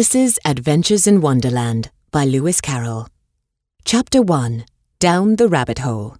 Alice's Adventures in Wonderland by Lewis Carroll. Chapter 1 Down the Rabbit Hole.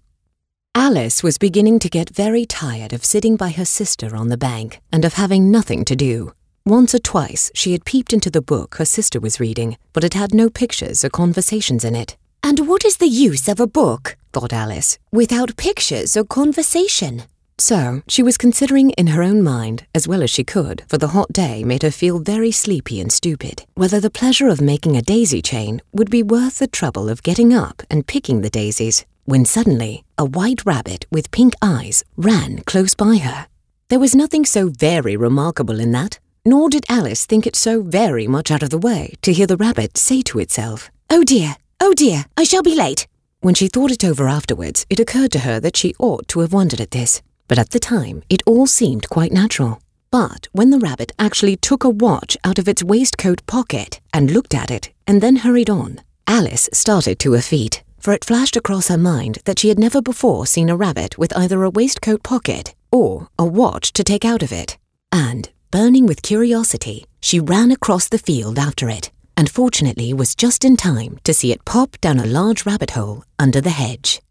Alice was beginning to get very tired of sitting by her sister on the bank and of having nothing to do. Once or twice she had peeped into the book her sister was reading, but it had no pictures or conversations in it. And what is the use of a book, thought Alice, without pictures or conversation? So she was considering in her own mind, as well as she could, for the hot day made her feel very sleepy and stupid, whether the pleasure of making a daisy chain would be worth the trouble of getting up and picking the daisies, when suddenly a white rabbit with pink eyes ran close by her. There was nothing so very remarkable in that, nor did Alice think it so very much out of the way to hear the rabbit say to itself, Oh dear, oh dear, I shall be late. When she thought it over afterwards, it occurred to her that she ought to have wondered at this but at the time it all seemed quite natural. But when the rabbit actually took a watch out of its waistcoat pocket and looked at it and then hurried on, Alice started to her feet, for it flashed across her mind that she had never before seen a rabbit with either a waistcoat pocket or a watch to take out of it. And, burning with curiosity, she ran across the field after it, and fortunately was just in time to see it pop down a large rabbit hole under the hedge.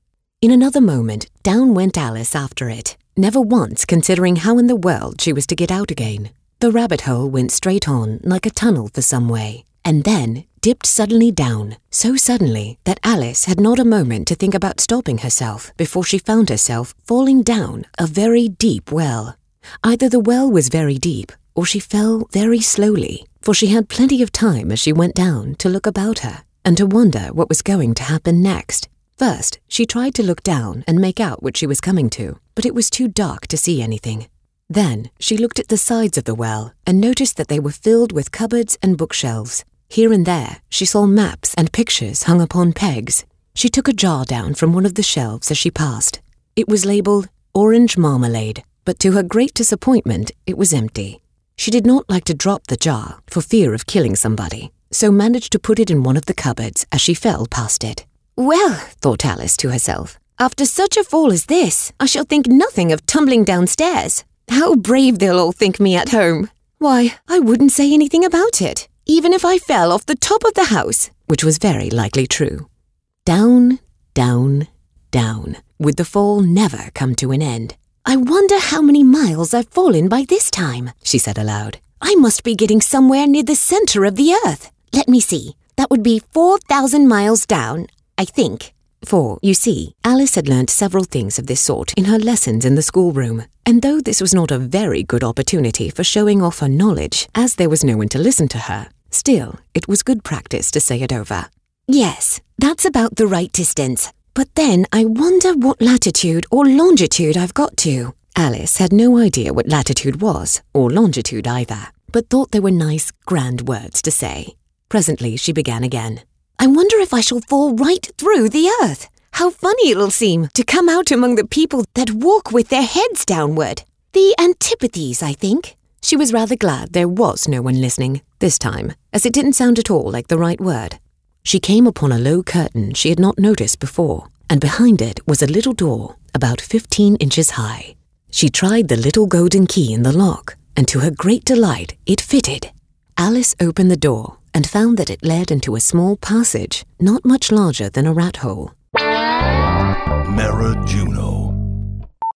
In another moment, down went Alice after it, never once considering how in the world she was to get out again. The rabbit hole went straight on, like a tunnel for some way, and then dipped suddenly down, so suddenly that Alice had not a moment to think about stopping herself before she found herself falling down a very deep well. Either the well was very deep, or she fell very slowly, for she had plenty of time as she went down to look about her and to wonder what was going to happen next. First, she tried to look down and make out what she was coming to, but it was too dark to see anything. Then she looked at the sides of the well and noticed that they were filled with cupboards and bookshelves. Here and there, she saw maps and pictures hung upon pegs. She took a jar down from one of the shelves as she passed. It was labeled Orange Marmalade, but to her great disappointment, it was empty. She did not like to drop the jar for fear of killing somebody, so managed to put it in one of the cupboards as she fell past it. Well, thought Alice to herself, after such a fall as this, I shall think nothing of tumbling downstairs. How brave they'll all think me at home. Why, I wouldn't say anything about it, even if I fell off the top of the house, which was very likely true. Down, down, down, would the fall never come to an end. I wonder how many miles I've fallen by this time, she said aloud. I must be getting somewhere near the center of the earth. Let me see. That would be 4,000 miles down I think. For, you see, Alice had learnt several things of this sort in her lessons in the schoolroom, and though this was not a very good opportunity for showing off her knowledge, as there was no one to listen to her, still, it was good practice to say it over. Yes, that's about the right distance. But then I wonder what latitude or longitude I've got to. Alice had no idea what latitude was, or longitude either, but thought they were nice, grand words to say. Presently she began again. I wonder if I shall fall right through the earth. How funny it'll seem to come out among the people that walk with their heads downward. The antipathies, I think. She was rather glad there was no one listening, this time, as it didn't sound at all like the right word. She came upon a low curtain she had not noticed before, and behind it was a little door about fifteen inches high. She tried the little golden key in the lock, and to her great delight, it fitted. Alice opened the door and found that it led into a small passage not much larger than a rat hole. Mara Junot.